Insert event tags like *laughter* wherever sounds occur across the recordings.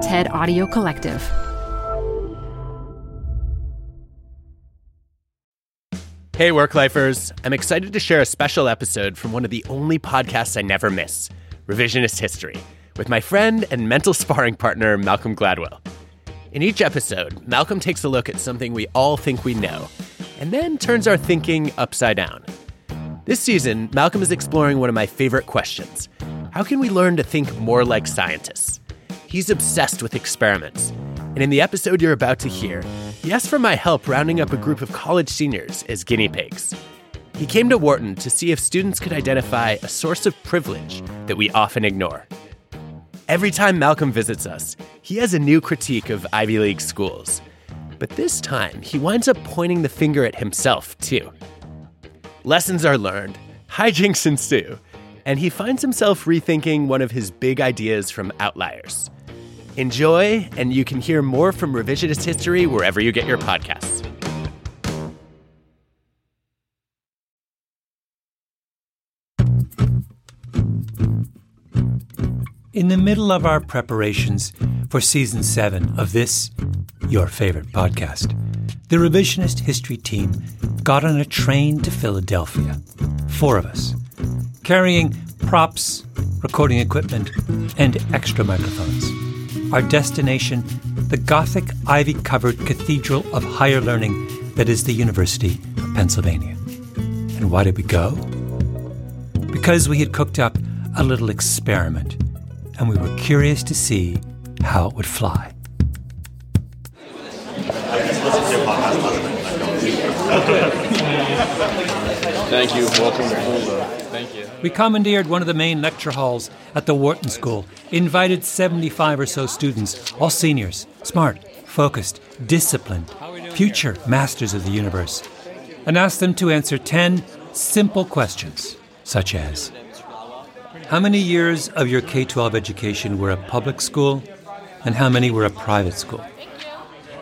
TED Audio Collective. Hey, work lifers. I'm excited to share a special episode from one of the only podcasts I never miss Revisionist History, with my friend and mental *laughs* sparring partner, Malcolm Gladwell. In each episode, Malcolm takes a look at something we all think we know, and then turns our thinking upside down. This season, Malcolm is exploring one of my favorite questions How can we learn to think more like scientists? He's obsessed with experiments. And in the episode you're about to hear, he asked for my help rounding up a group of college seniors as guinea pigs. He came to Wharton to see if students could identify a source of privilege that we often ignore. Every time Malcolm visits us, he has a new critique of Ivy League schools. But this time, he winds up pointing the finger at himself, too. Lessons are learned, hijinks ensue, and he finds himself rethinking one of his big ideas from Outliers. Enjoy, and you can hear more from Revisionist History wherever you get your podcasts. In the middle of our preparations for season seven of this, your favorite podcast, the Revisionist History team got on a train to Philadelphia. Four of us, carrying props, recording equipment, and extra microphones. Our destination, the Gothic ivy covered Cathedral of Higher Learning that is the University of Pennsylvania. And why did we go? Because we had cooked up a little experiment and we were curious to see how it would fly. Thank you. Welcome. We commandeered one of the main lecture halls at the Wharton School, invited 75 or so students, all seniors, smart, focused, disciplined, future masters of the universe, and asked them to answer 10 simple questions, such as How many years of your K 12 education were a public school, and how many were a private school?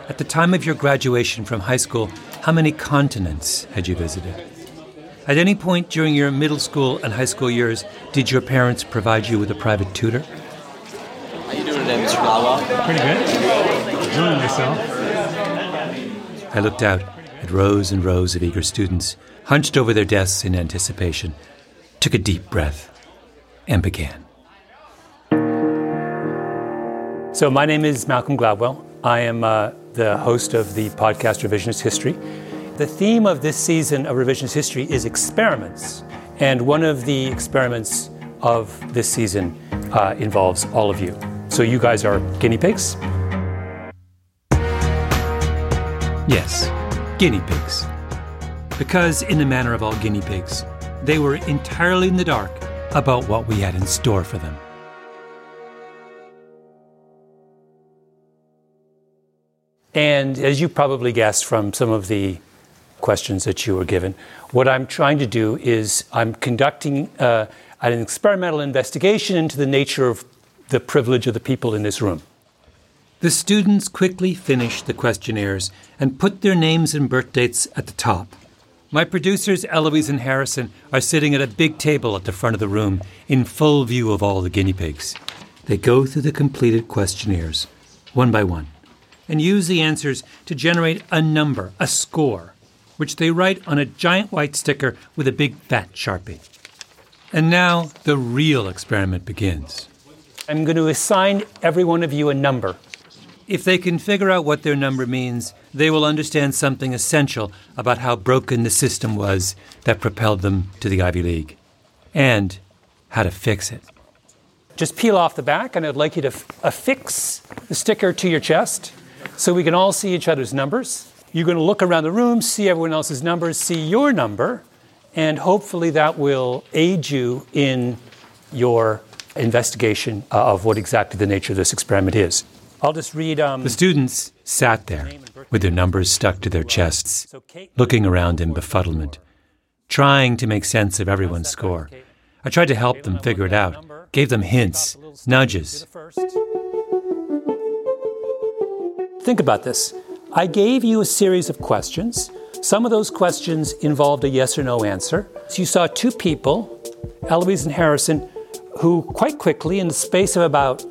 At the time of your graduation from high school, how many continents had you visited? At any point during your middle school and high school years, did your parents provide you with a private tutor? How you doing today, Mr. Gladwell? Pretty good. Enjoying myself. I looked out at rows and rows of eager students, hunched over their desks in anticipation, took a deep breath, and began. So, my name is Malcolm Gladwell. I am uh, the host of the podcast Revisionist History. The theme of this season of Revisionist History is experiments. And one of the experiments of this season uh, involves all of you. So, you guys are guinea pigs? Yes, guinea pigs. Because, in the manner of all guinea pigs, they were entirely in the dark about what we had in store for them. And as you probably guessed from some of the questions that you were given, what I'm trying to do is I'm conducting uh, an experimental investigation into the nature of the privilege of the people in this room. The students quickly finished the questionnaires and put their names and birth dates at the top. My producers, Eloise and Harrison, are sitting at a big table at the front of the room in full view of all the guinea pigs. They go through the completed questionnaires, one by one and use the answers to generate a number, a score, which they write on a giant white sticker with a big fat sharpie. And now the real experiment begins. I'm going to assign every one of you a number. If they can figure out what their number means, they will understand something essential about how broken the system was that propelled them to the Ivy League and how to fix it. Just peel off the back, and I'd like you to affix the sticker to your chest so we can all see each other's numbers. You're going to look around the room, see everyone else's numbers, see your number, and hopefully that will aid you in your investigation of what exactly the nature of this experiment is. I'll just read. Um, the students sat there with their numbers stuck to their chests, looking around in befuddlement, trying to make sense of everyone's score. I tried to help them figure it out, gave them hints, nudges. Think about this. I gave you a series of questions. Some of those questions involved a yes or no answer. So you saw two people, Eloise and Harrison, who quite quickly, in the space of about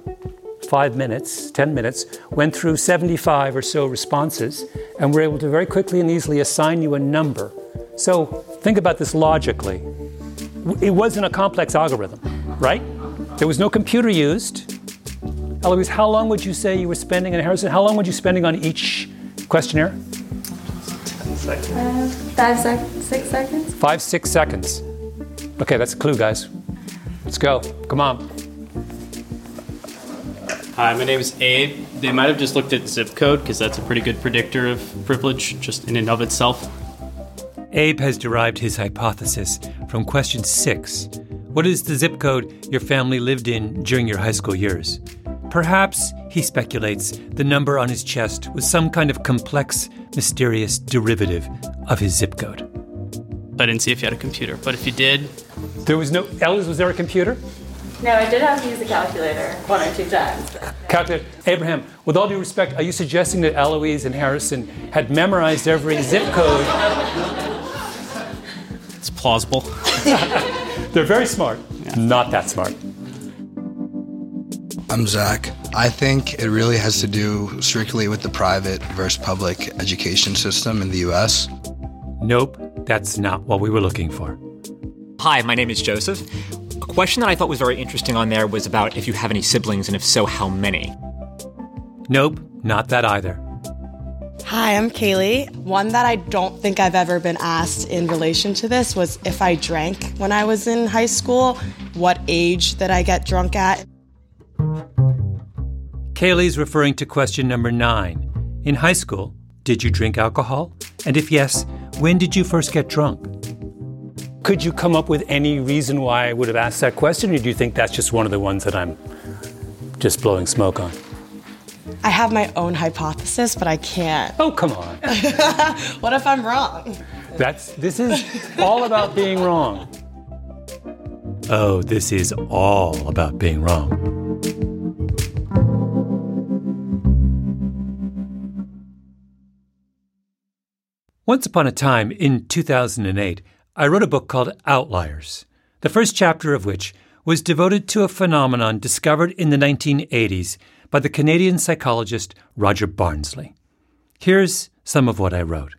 five minutes, 10 minutes, went through 75 or so responses, and were able to very quickly and easily assign you a number. So think about this logically. It wasn't a complex algorithm, right? There was no computer used. Eloise, how long would you say you were spending, and Harrison, how long would you spending on each questionnaire? Uh, five sec- six seconds. Five, six seconds. Okay, that's a clue, guys. Let's go. Come on. Hi, my name is Abe. They might have just looked at zip code because that's a pretty good predictor of privilege just in and of itself. Abe has derived his hypothesis from question six What is the zip code your family lived in during your high school years? Perhaps, he speculates, the number on his chest was some kind of complex, mysterious derivative of his zip code. I didn't see if you had a computer, but if you did, There was no. Ellis, was there a computer? No, I did have to use a calculator one or two times. but- Calculator. Abraham, with all due respect, are you suggesting that Eloise and Harrison had memorized every zip code? it's plausible. *laughs* They're very smart. Not that smart. I'm Zach. I think it really has to do strictly with the private versus public education system in the US. Nope, that's not what we were looking for. Hi, my name is Joseph. A question that I thought was very interesting on there was about if you have any siblings, and if so, how many. Nope, not that either. Hi, I'm Kaylee. One that I don't think I've ever been asked in relation to this was if I drank when I was in high school, what age that I get drunk at. Kaylee's referring to question number nine. In high school, did you drink alcohol? And if yes, when did you first get drunk? Could you come up with any reason why I would have asked that question, or do you think that's just one of the ones that I'm just blowing smoke on? I have my own hypothesis, but I can't. Oh, come on. *laughs* What if I'm wrong? That's this is all about being wrong. Oh, this is all about being wrong. Once upon a time in 2008, I wrote a book called Outliers, the first chapter of which was devoted to a phenomenon discovered in the 1980s by the Canadian psychologist Roger Barnsley. Here's some of what I wrote.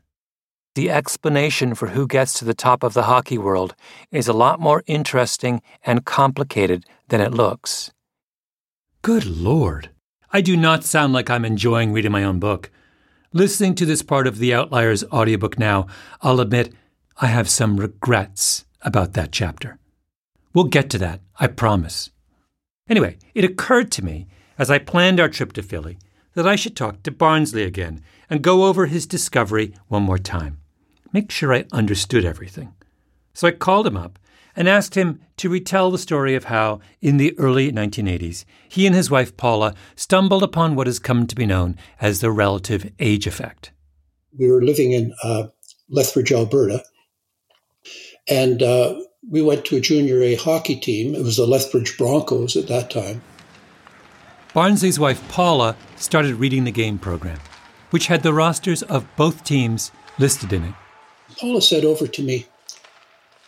The explanation for who gets to the top of the hockey world is a lot more interesting and complicated than it looks. Good Lord. I do not sound like I'm enjoying reading my own book. Listening to this part of the Outliers audiobook now, I'll admit I have some regrets about that chapter. We'll get to that, I promise. Anyway, it occurred to me as I planned our trip to Philly that I should talk to Barnsley again and go over his discovery one more time. Make sure I understood everything. So I called him up and asked him to retell the story of how, in the early 1980s, he and his wife Paula stumbled upon what has come to be known as the relative age effect. We were living in uh, Lethbridge, Alberta, and uh, we went to a junior A hockey team. It was the Lethbridge Broncos at that time. Barnsley's wife Paula started reading the game program, which had the rosters of both teams listed in it. Paula said over to me,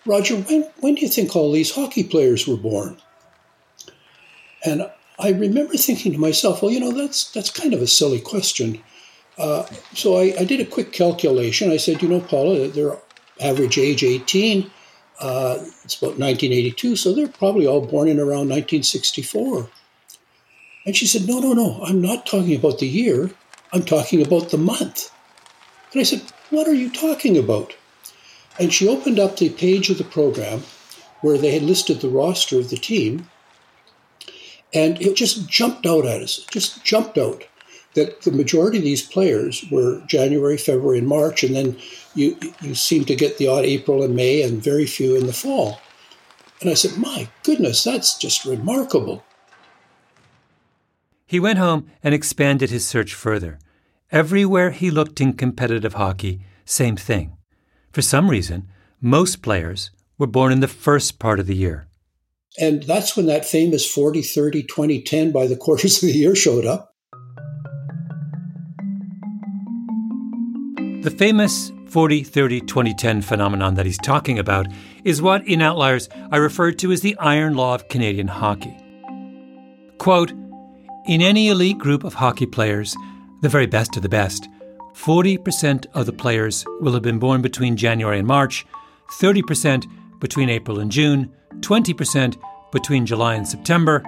Roger, when, when do you think all these hockey players were born? And I remember thinking to myself, well, you know, that's that's kind of a silly question. Uh, so I, I, did a quick calculation. I said, you know, Paula, their average age 18. Uh, it's about 1982, so they're probably all born in around 1964. And she said, no, no, no, I'm not talking about the year. I'm talking about the month. And I said, what are you talking about? And she opened up the page of the program where they had listed the roster of the team. And it just jumped out at us, just jumped out that the majority of these players were January, February, and March, and then you, you seem to get the odd April and May, and very few in the fall. And I said, My goodness, that's just remarkable. He went home and expanded his search further. Everywhere he looked in competitive hockey, same thing. For some reason, most players were born in the first part of the year. And that's when that famous 40 30 20 10 by the quarters of the year showed up. The famous 40 30 2010 phenomenon that he's talking about is what, in Outliers, I referred to as the iron law of Canadian hockey. Quote, In any elite group of hockey players, the very best of the best, 40% of the players will have been born between January and March, 30% between April and June, 20% between July and September,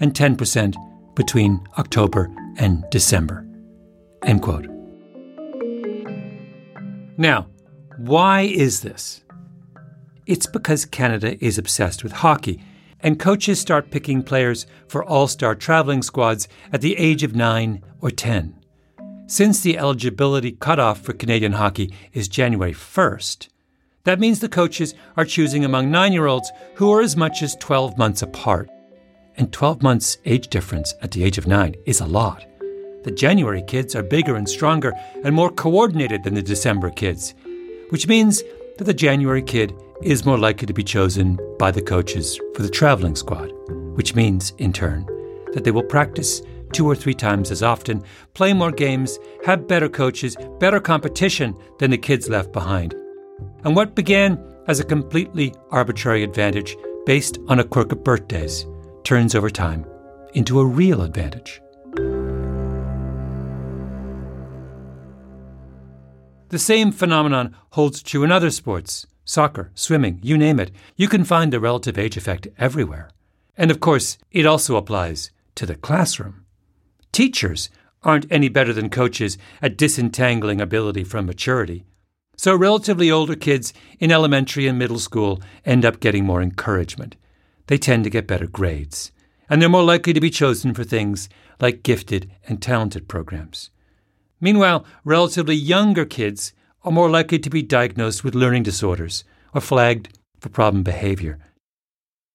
and 10% between October and December. End quote. Now, why is this? It's because Canada is obsessed with hockey, and coaches start picking players for all star traveling squads at the age of 9 or 10. Since the eligibility cutoff for Canadian hockey is January 1st, that means the coaches are choosing among nine year olds who are as much as 12 months apart. And 12 months age difference at the age of nine is a lot. The January kids are bigger and stronger and more coordinated than the December kids, which means that the January kid is more likely to be chosen by the coaches for the traveling squad, which means, in turn, that they will practice two or three times as often, play more games, have better coaches, better competition than the kids left behind. And what began as a completely arbitrary advantage based on a quirk of birthdays turns over time into a real advantage. The same phenomenon holds true in other sports soccer, swimming, you name it. You can find the relative age effect everywhere. And of course, it also applies to the classroom. Teachers aren't any better than coaches at disentangling ability from maturity. So, relatively older kids in elementary and middle school end up getting more encouragement. They tend to get better grades. And they're more likely to be chosen for things like gifted and talented programs. Meanwhile, relatively younger kids are more likely to be diagnosed with learning disorders or flagged for problem behavior.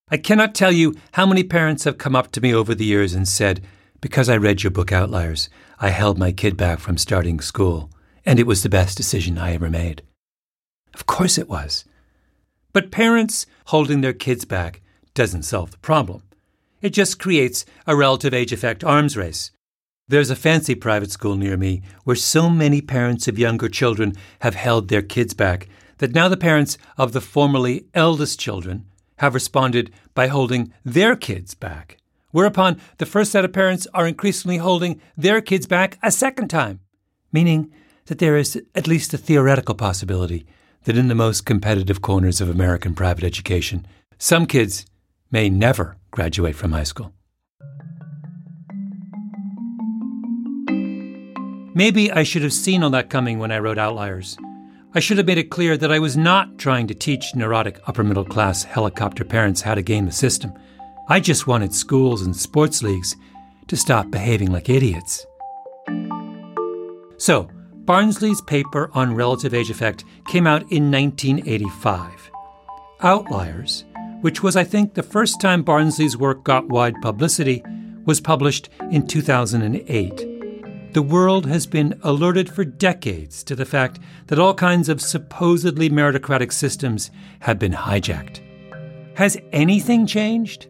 I cannot tell you how many parents have come up to me over the years and said, Because I read your book Outliers, I held my kid back from starting school, and it was the best decision I ever made. Of course it was. But parents holding their kids back doesn't solve the problem. It just creates a relative age effect arms race. There's a fancy private school near me where so many parents of younger children have held their kids back that now the parents of the formerly eldest children have responded by holding their kids back. Whereupon the first set of parents are increasingly holding their kids back a second time, meaning that there is at least a theoretical possibility that in the most competitive corners of American private education, some kids may never graduate from high school. Maybe I should have seen all that coming when I wrote Outliers. I should have made it clear that I was not trying to teach neurotic upper middle class helicopter parents how to game the system. I just wanted schools and sports leagues to stop behaving like idiots. So, Barnsley's paper on relative age effect came out in 1985. Outliers, which was, I think, the first time Barnsley's work got wide publicity, was published in 2008. The world has been alerted for decades to the fact that all kinds of supposedly meritocratic systems have been hijacked. Has anything changed?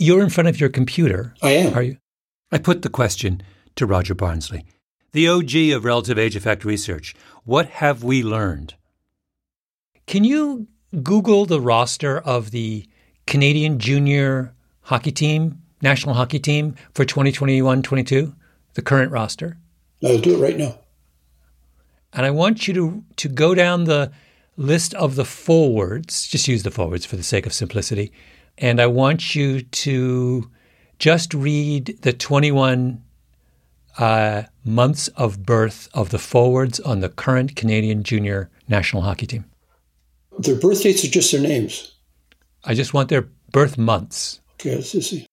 You're in front of your computer. I am. Are you? I put the question to Roger Barnsley, the OG of relative age effect research. What have we learned? Can you Google the roster of the Canadian junior hockey team, national hockey team for 2021 22, the current roster? I'll do it right now. And I want you to, to go down the list of the forwards, just use the forwards for the sake of simplicity. And I want you to just read the 21 uh, months of birth of the forwards on the current Canadian junior national hockey team. Their birth dates are just their names. I just want their birth months. Okay, let's see.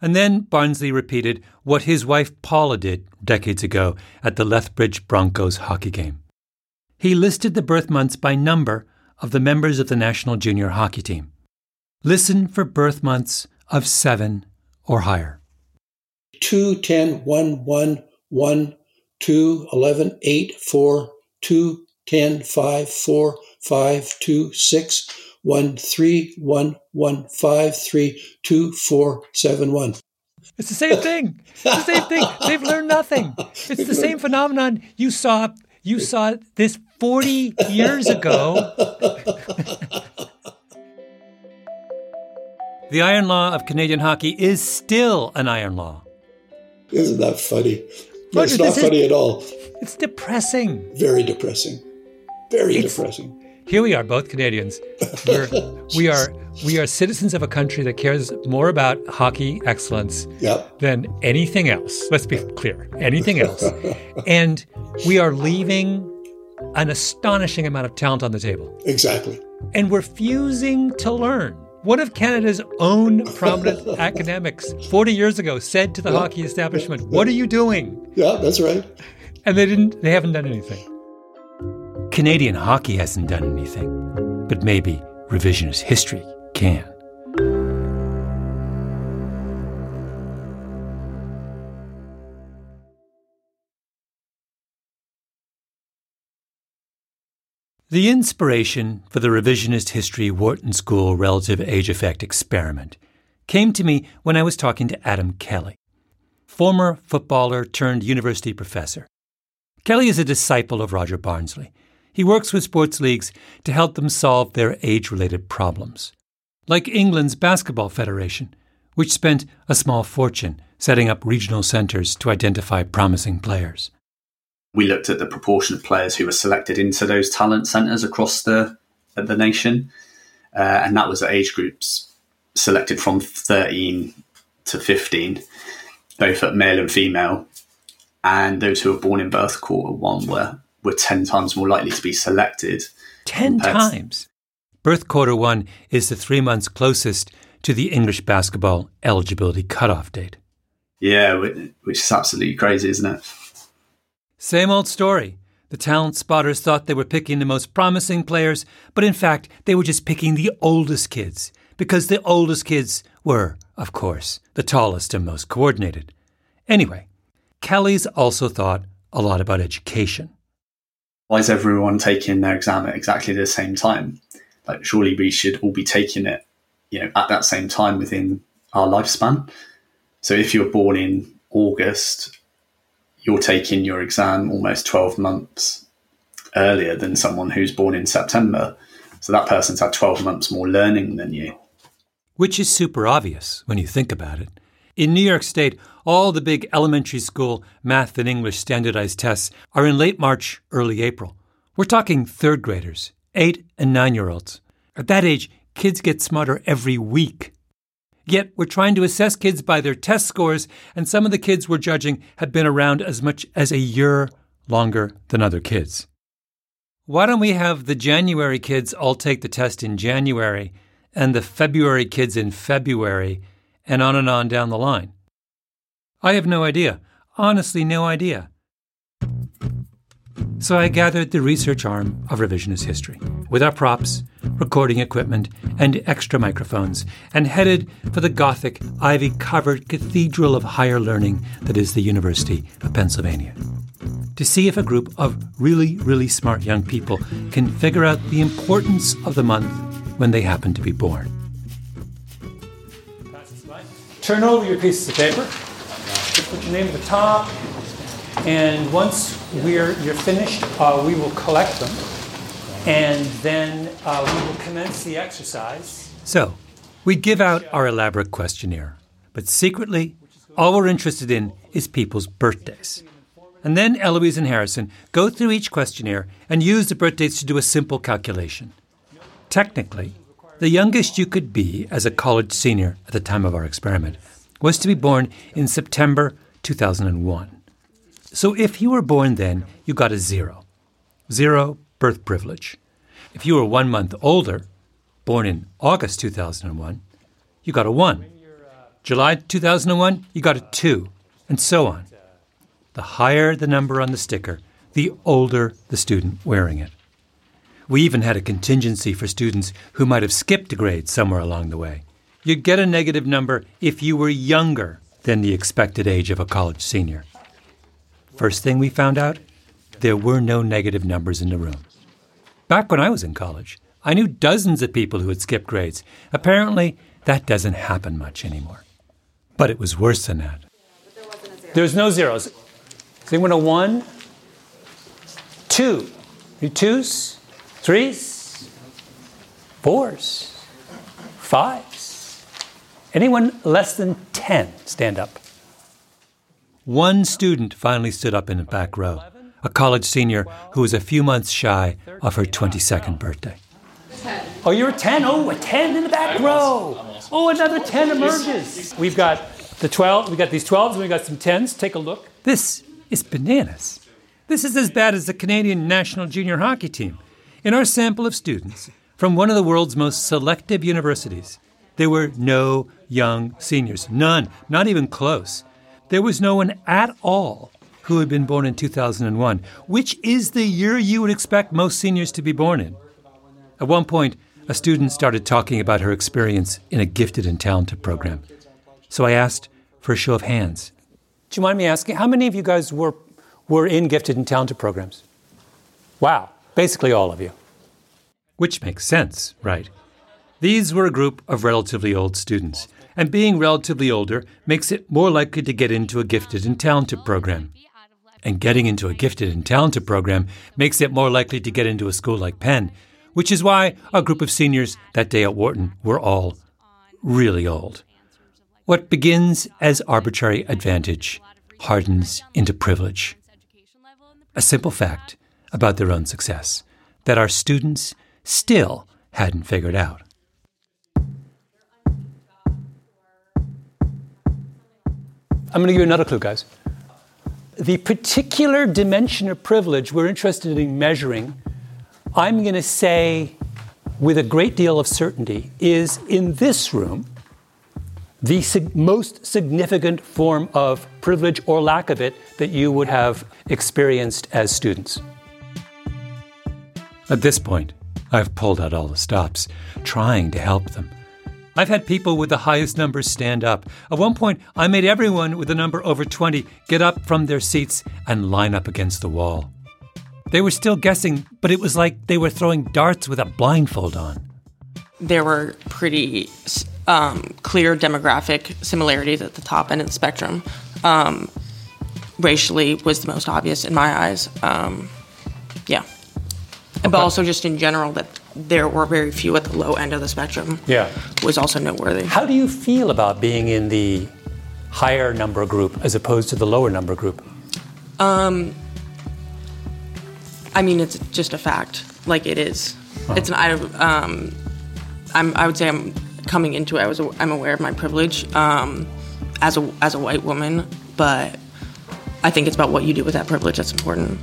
And then Barnsley repeated what his wife Paula did decades ago at the Lethbridge Broncos hockey game. He listed the birth months by number of the members of the national junior hockey team. Listen for birth months of seven or higher. 2, 10, 1, 1, 1, 2, 11, 8, 4, 2, 10, 5, 4, 5, 2, 6, 1, 3, 1, 1, 5, 3, 2, 4, 7, 1. It's the same thing. It's the same thing. They've learned nothing. *laughs* It's the same phenomenon you saw you saw this 40 years ago. *laughs* The iron law of Canadian hockey is still an iron law. Isn't that funny? Roger, it's not this is- funny at all. It's depressing. Very depressing. Very It's- depressing. Here we are, both Canadians. We're, *laughs* we are we are citizens of a country that cares more about hockey excellence Yep. than anything else. Let's be clear, anything else. *laughs* and we are leaving an astonishing amount of talent on the table, Exactly. and we're refusing to learn. One of Canada's own prominent *laughs* academics 40 years ago said to the hockey establishment, "What are you doing?" Yeah, that's right. And they didn't. They haven't done anything. Canadian hockey hasn't done anything, but maybe revisionist history can. The inspiration for the revisionist history Wharton School relative age effect experiment came to me when I was talking to Adam Kelly, former footballer turned university professor. Kelly is a disciple of Roger Barnsley. He works with sports leagues to help them solve their age related problems. Like England's Basketball Federation, which spent a small fortune setting up regional centres to identify promising players. We looked at the proportion of players who were selected into those talent centres across the the nation, uh, and that was at age groups selected from 13 to 15, both at male and female, and those who were born in birth quarter one were were 10 times more likely to be selected. Ten compared to- times. Birth quarter one is the three months closest to the English basketball eligibility cutoff date. Yeah, which is absolutely crazy, isn't it? Same old story. The talent spotters thought they were picking the most promising players, but in fact, they were just picking the oldest kids, because the oldest kids were, of course, the tallest and most coordinated. Anyway, Kelly's also thought a lot about education. why is everyone taking their exam at exactly the same time? Like, surely we should all be taking it, you know, at that same time within our lifespan. So if you're born in August, you're taking your exam almost 12 months earlier than someone who's born in September. So that person's had 12 months more learning than you. which is super obvious when you think about it. In New York State, all the big elementary school math and English standardized tests are in late March, early April. We're talking third graders, eight and nine year olds. At that age, kids get smarter every week. Yet we're trying to assess kids by their test scores, and some of the kids we're judging have been around as much as a year longer than other kids. Why don't we have the January kids all take the test in January and the February kids in February and on and on down the line? I have no idea. Honestly, no idea. So I gathered the research arm of revisionist history with our props, recording equipment, and extra microphones, and headed for the Gothic, ivy covered cathedral of higher learning that is the University of Pennsylvania to see if a group of really, really smart young people can figure out the importance of the month when they happen to be born. Turn over your pieces of paper. Put your name at the top. And once we're, you're finished, uh, we will collect them. And then uh, we will commence the exercise. So, we give out our elaborate questionnaire. But secretly, all we're interested in is people's birthdays. And then Eloise and Harrison go through each questionnaire and use the birth dates to do a simple calculation. Technically, the youngest you could be as a college senior at the time of our experiment was to be born in September 2001. So if you were born then, you got a zero. Zero birth privilege. If you were one month older, born in August 2001, you got a one. July 2001, you got a two, and so on. The higher the number on the sticker, the older the student wearing it. We even had a contingency for students who might have skipped a grade somewhere along the way. You'd get a negative number if you were younger than the expected age of a college senior. First thing we found out, there were no negative numbers in the room. Back when I was in college, I knew dozens of people who had skipped grades. Apparently, that doesn't happen much anymore. But it was worse than that. There's no zeros. Is anyone a one? Two. Any twos? Threes? Fours? Fives? Anyone less than 10, stand up. One student finally stood up in the back row, a college senior who was a few months shy of her 22nd birthday. Oh, you're a 10? Oh, a 10 in the back row. Oh, another 10 emerges. We've got the 12, we've got these 12s, and we've got some 10s. Take a look. This is bananas. This is as bad as the Canadian national junior hockey team. In our sample of students from one of the world's most selective universities, there were no young seniors. None, not even close. There was no one at all who had been born in 2001, which is the year you would expect most seniors to be born in. At one point, a student started talking about her experience in a gifted and talented program. So I asked for a show of hands. Do you mind me asking, how many of you guys were, were in gifted and talented programs? Wow, basically all of you. Which makes sense, right? These were a group of relatively old students, and being relatively older makes it more likely to get into a gifted and talented program. And getting into a gifted and talented program makes it more likely to get into a school like Penn, which is why our group of seniors that day at Wharton were all really old. What begins as arbitrary advantage hardens into privilege. A simple fact about their own success that our students still hadn't figured out. I'm going to give you another clue, guys. The particular dimension of privilege we're interested in measuring, I'm going to say with a great deal of certainty, is in this room the sig- most significant form of privilege or lack of it that you would have experienced as students. At this point, I've pulled out all the stops, trying to help them. I've had people with the highest numbers stand up. At one point, I made everyone with a number over 20 get up from their seats and line up against the wall. They were still guessing, but it was like they were throwing darts with a blindfold on. There were pretty um, clear demographic similarities at the top end of the spectrum. Um, racially was the most obvious in my eyes. Um, yeah. But also just in general that there were very few at the low end of the spectrum Yeah. was also noteworthy. How do you feel about being in the higher number group as opposed to the lower number group? Um, I mean, it's just a fact. Like it is. It's an. I, um, I'm. I would say I'm coming into it. I was. I'm aware of my privilege um, as a as a white woman, but I think it's about what you do with that privilege that's important.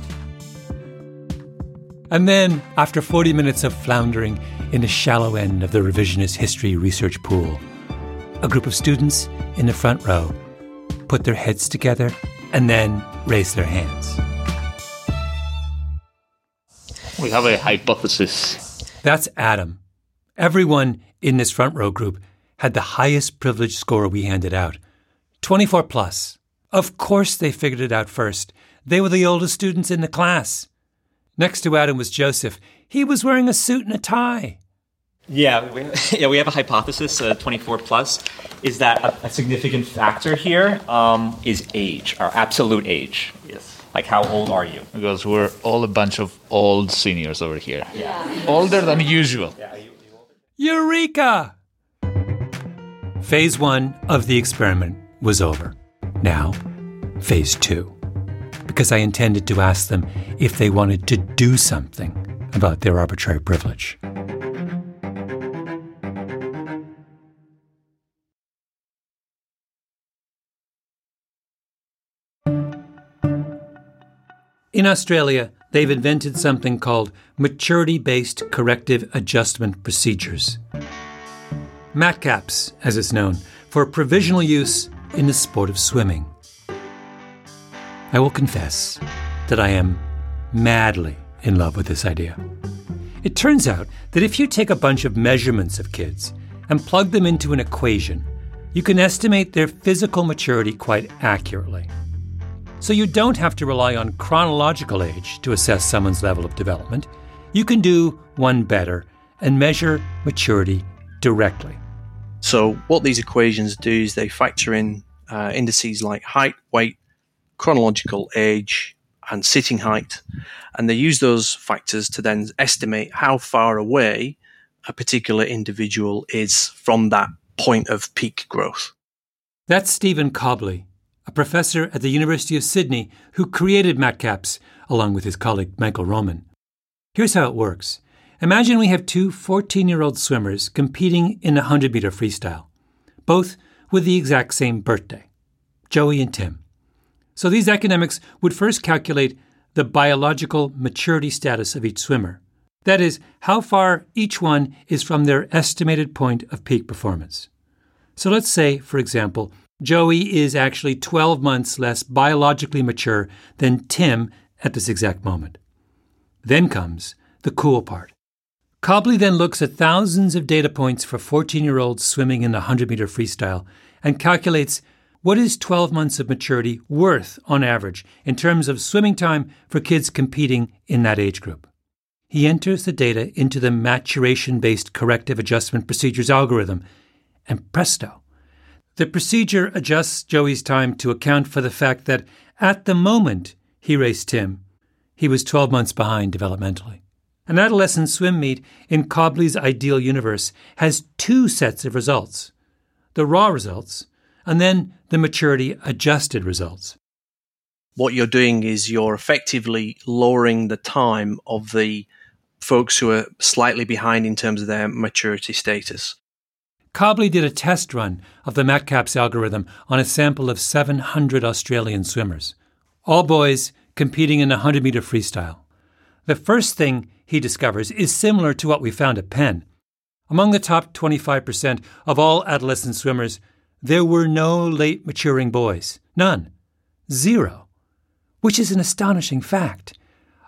And then, after 40 minutes of floundering in the shallow end of the revisionist history research pool, a group of students in the front row put their heads together and then raised their hands. We have a hypothesis. That's Adam. Everyone in this front row group had the highest privilege score we handed out 24 plus. Of course, they figured it out first. They were the oldest students in the class. Next to Adam was Joseph. He was wearing a suit and a tie. Yeah, we, *laughs* yeah, we have a hypothesis, uh, 24 plus, is that a, a significant factor here um, is age, our absolute age. Yes. Like, how old are you? Because we're all a bunch of old seniors over here. Yeah. Older than usual. Yeah. Eureka! Phase one of the experiment was over. Now, phase two. Because I intended to ask them if they wanted to do something about their arbitrary privilege. In Australia, they've invented something called maturity based corrective adjustment procedures. MATCAPS, as it's known, for provisional use in the sport of swimming. I will confess that I am madly in love with this idea. It turns out that if you take a bunch of measurements of kids and plug them into an equation, you can estimate their physical maturity quite accurately. So you don't have to rely on chronological age to assess someone's level of development. You can do one better and measure maturity directly. So, what these equations do is they factor in uh, indices like height, weight, chronological age, and sitting height, and they use those factors to then estimate how far away a particular individual is from that point of peak growth. That's Stephen Cobley, a professor at the University of Sydney who created MatCaps along with his colleague Michael Romann. Here's how it works. Imagine we have two 14 year old swimmers competing in a 100 meter freestyle, both with the exact same birthday Joey and Tim. So these academics would first calculate the biological maturity status of each swimmer. That is, how far each one is from their estimated point of peak performance. So let's say, for example, Joey is actually 12 months less biologically mature than Tim at this exact moment. Then comes the cool part. Cobley then looks at thousands of data points for 14 year olds swimming in the 100 meter freestyle and calculates what is 12 months of maturity worth on average in terms of swimming time for kids competing in that age group. He enters the data into the maturation based corrective adjustment procedures algorithm, and presto, the procedure adjusts Joey's time to account for the fact that at the moment he raced Tim, he was 12 months behind developmentally. An adolescent swim meet in Cobley's ideal universe has two sets of results the raw results and then the maturity adjusted results. What you're doing is you're effectively lowering the time of the folks who are slightly behind in terms of their maturity status. Cobley did a test run of the MatCaps algorithm on a sample of 700 Australian swimmers, all boys competing in a 100 meter freestyle. The first thing he discovers is similar to what we found at Penn. Among the top 25% of all adolescent swimmers, there were no late maturing boys. None. Zero. Which is an astonishing fact.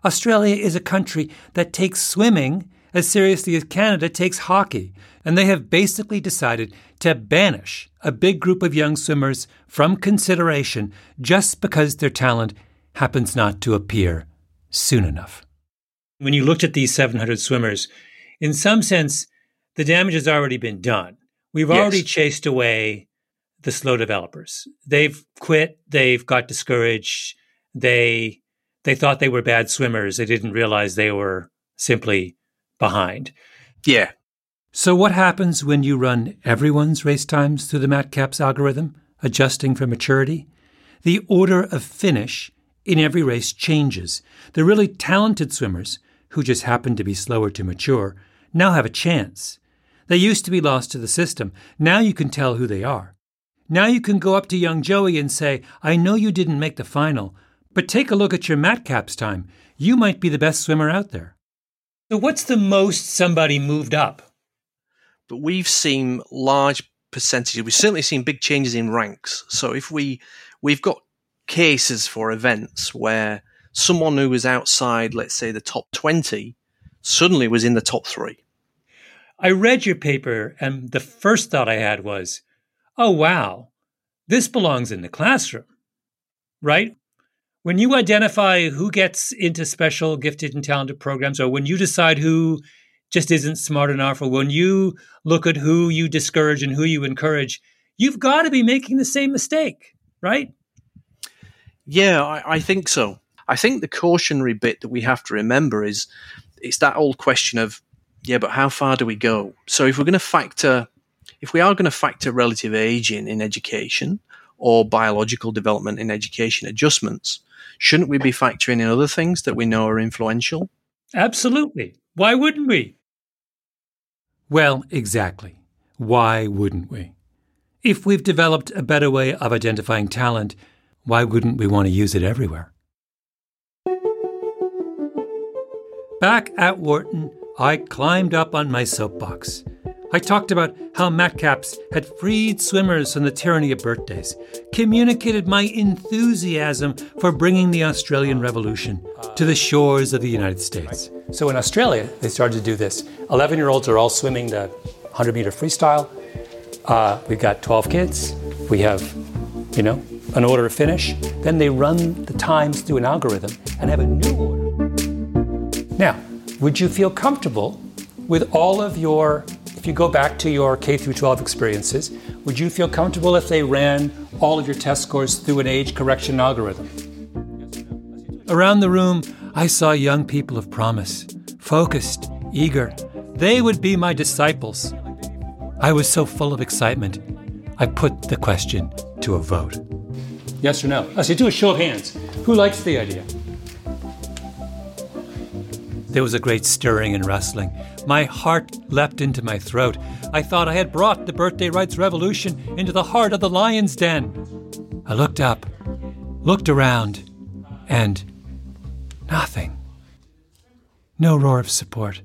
Australia is a country that takes swimming as seriously as Canada takes hockey, and they have basically decided to banish a big group of young swimmers from consideration just because their talent happens not to appear soon enough. When you looked at these 700 swimmers, in some sense, the damage has already been done. We've Yes. already chased away the slow developers. They've quit, they've got discouraged, they they thought they were bad swimmers. They didn't realize they were simply behind. Yeah. So what happens when you run everyone's race times through the MatCaps algorithm, adjusting for maturity? The order of finish in every race changes. The really talented swimmers, who just happen to be slower to mature, now have a chance. They used to be lost to the system. Now you can tell who they are. Now you can go up to young Joey and say, I know you didn't make the final, but take a look at your MatCaps time. You might be the best swimmer out there. So, what's the most somebody moved up? But we've seen large percentages. We've certainly seen big changes in ranks. So if we we've got cases for events where someone who was outside, let's say, the top twenty, suddenly was in the top three. I read your paper, and the first thought I had was, oh, wow, this belongs in the classroom, right? When you identify who gets into special gifted and talented programs, or when you decide who just isn't smart enough, or when you look at who you discourage and who you encourage, you've got to be making the same mistake, right? Yeah, I, I think so. I think the cautionary bit that we have to remember is it's that old question of yeah, but how far do we go? So if we're going to factor, if we are going to factor relative aging in education or biological development in education adjustments, shouldn't we be factoring in other things that we know are influential? Absolutely. Why wouldn't we? Well, exactly. Why wouldn't we? If we've developed a better way of identifying talent, why wouldn't we want to use it everywhere? Back at Wharton, I climbed up on my soapbox. I talked about how MatCaps had freed swimmers from the tyranny of birthdays, communicated my enthusiasm for bringing the Australian Revolution to the shores of the United States. So in Australia, they started to do this. 11 year olds are all swimming the 100 meter freestyle. Uh, we've got 12 kids. We have, you know, an order of finish. Then they run the times through an algorithm and have a new order. Now, would you feel comfortable with all of your, if you go back to your K through 12 experiences, would you feel comfortable if they ran all of your test scores through an age correction algorithm? Around the room, I saw young people of promise, focused, eager. They would be my disciples. I was so full of excitement, I put the question to a vote. Yes or no? I say, do a show of hands. Who likes the idea? There was a great stirring and rustling. My heart leapt into my throat. I thought I had brought the birthday rights revolution into the heart of the lion's den. I looked up, looked around, and nothing. No roar of support.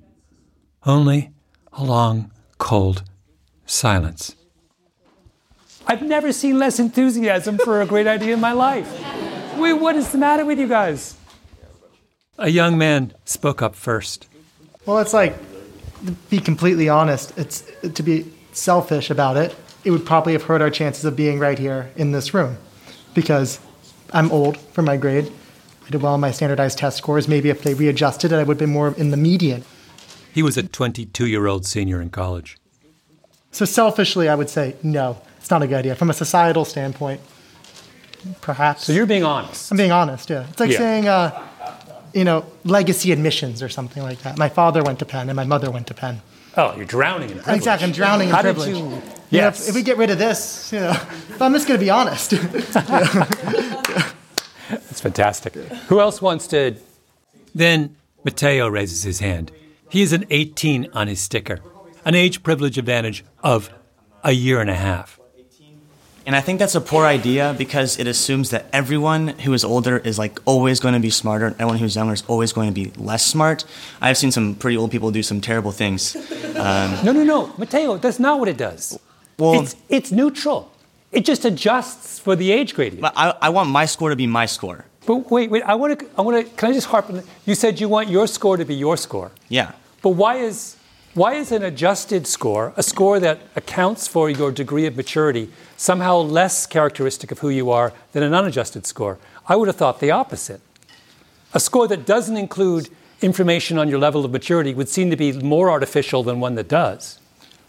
Only a long, cold silence. I've never seen less enthusiasm for a great idea in my life. Wait, what is the matter with you guys? A young man spoke up first. Well, it's like, to be completely honest, it's to be selfish about it. It would probably have hurt our chances of being right here in this room, because I'm old for my grade. I did well on my standardized test scores. Maybe if they readjusted it, I would have been more in the median. He was a 22 year old senior in college. So selfishly, I would say no. It's not a good idea from a societal standpoint. Perhaps. So you're being honest. I'm being honest. Yeah. It's like Yeah. saying, uh, you know, legacy admissions or something like that. My father went to Penn and my mother went to Penn. Oh, you're drowning in privilege. Exactly. I'm drowning in How did privilege. you- You know, if, if we get rid of this, you know, but *laughs* I'm just going to be honest. *laughs* That's fantastic. Who else wants to? Then Mateo raises his hand. He is an 18 on his sticker, an age privilege advantage of a year and a half. And I think that's a poor idea because it assumes that everyone who is older is like always going to be smarter, and everyone who's younger is always going to be less smart. I've seen some pretty old people do some terrible things. *laughs* Um, No, no, no, Mateo. That's not what it does. Well- it's, it's neutral. It just adjusts for the age gradient. but I, I want my score to be my score. But wait, wait. I want to. I want to. Can I just harp on? You said you want your score to be your score. Yeah. But why is why is an adjusted score, a score that accounts for your degree of maturity, somehow less characteristic of who you are than an unadjusted score? I would have thought the opposite. A score that doesn't include information on your level of maturity would seem to be more artificial than one that does.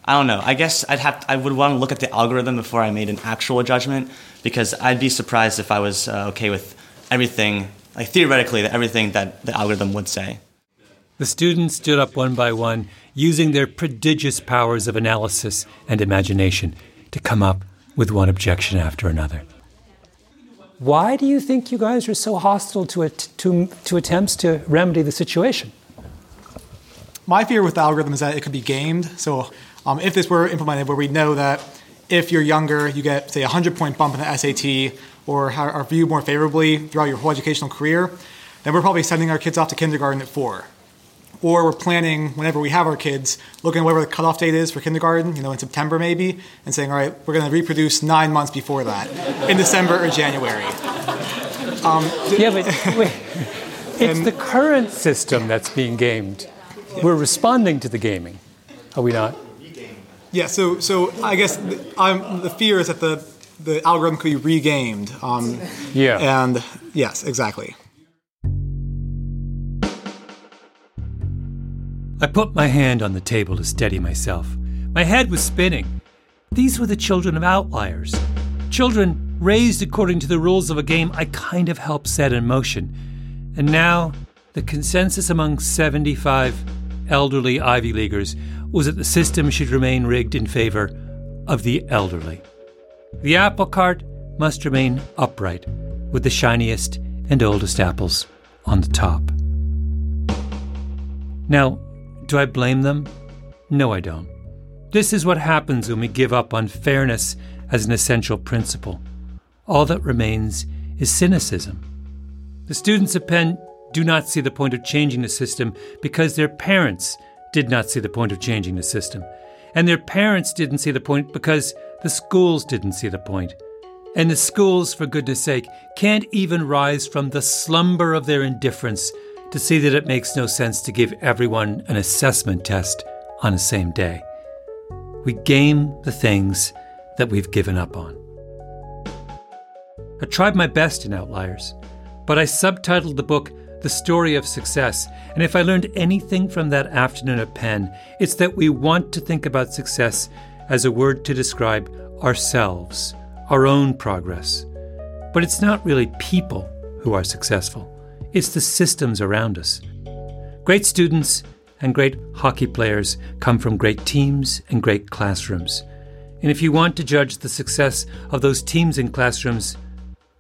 I don't know. I guess I'd have I would want to look at the algorithm before I made an actual judgment because I'd be surprised if I was uh, okay with everything, like theoretically, everything that the algorithm would say. The students stood up one by one, using their prodigious powers of analysis and imagination to come up with one objection after another. Why do you think you guys are so hostile to, it, to, to attempts to remedy the situation? My fear with the algorithm is that it could be gamed. So um, if this were implemented where we know that if you're younger, you get, say, a 100 point bump in the SAT or are are viewed more favorably throughout your whole educational career, then we're probably sending our kids off to kindergarten at four. Or we're planning, whenever we have our kids, looking at whatever the cutoff date is for kindergarten, you know, in September maybe, and saying, all right, we're going to reproduce nine months before that, in December or January. Um, yeah, but *laughs* wait, it's the current system that's being gamed. We're responding to the gaming, are we not? Yeah, so so I guess the, the fear is that the the algorithm could be regamed. Um, Yeah. And yes, exactly. I put my hand on the table to steady myself. My head was spinning. These were the children of outliers. Children raised according to the rules of a game I kind of helped set in motion. And now, the consensus among 75 elderly Ivy Leaguers was that the system should remain rigged in favor of the elderly. The apple cart must remain upright, with the shiniest and oldest apples on the top. Now, do I blame them? No, I don't. This is what happens when we give up on fairness as an essential principle. All that remains is cynicism. The students of Penn do not see the point of changing the system because their parents did not see the point of changing the system. And their parents didn't see the point because the schools didn't see the point. And the schools, for goodness sake, can't even rise from the slumber of their indifference to see that it makes no sense to give everyone an assessment test on the same day. We game the things that we've given up on. I tried my best in Outliers, but I subtitled the book The Story of Success, and if I learned anything from that afternoon at Penn, it's that we want to think about success as a word to describe ourselves, our own progress. But it's not really people who are successful, it's the systems around us. Great students and great hockey players come from great teams and great classrooms. And if you want to judge the success of those teams and classrooms,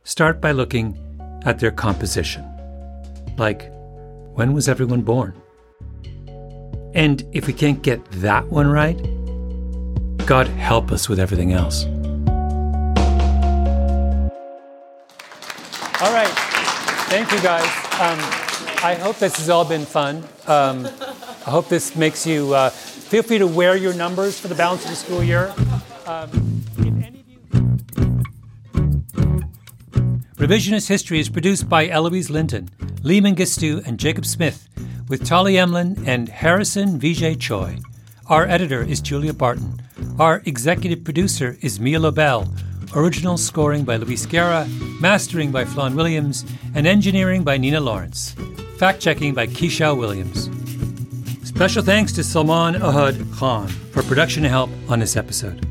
start by looking at their composition. Like, when was everyone born? And if we can't get that one right, God help us with everything else. Thank you, guys. Um, I hope this has all been fun. Um, I hope this makes you uh, feel free to wear your numbers for the balance of the school year. Um, Revisionist History is produced by Eloise Linton, Lee Mengistu, and Jacob Smith, with Tali Emlen and Harrison Vijay Choi. Our editor is Julia Barton. Our executive producer is Mia Lobel. Original scoring by Luis Guerra, mastering by Flawn Williams, and engineering by Nina Lawrence. Fact checking by Keisha Williams. Special thanks to Salman Ahad Khan for production help on this episode.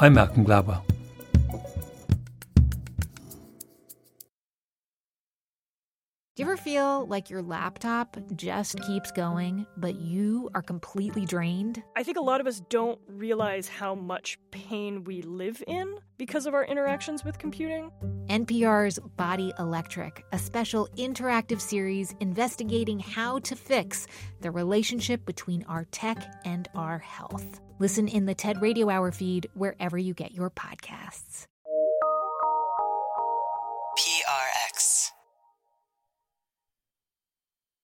I'm Malcolm Gladwell. Feel like your laptop just keeps going, but you are completely drained? I think a lot of us don't realize how much pain we live in because of our interactions with computing. NPR's Body Electric, a special interactive series investigating how to fix the relationship between our tech and our health. Listen in the TED Radio Hour feed wherever you get your podcasts.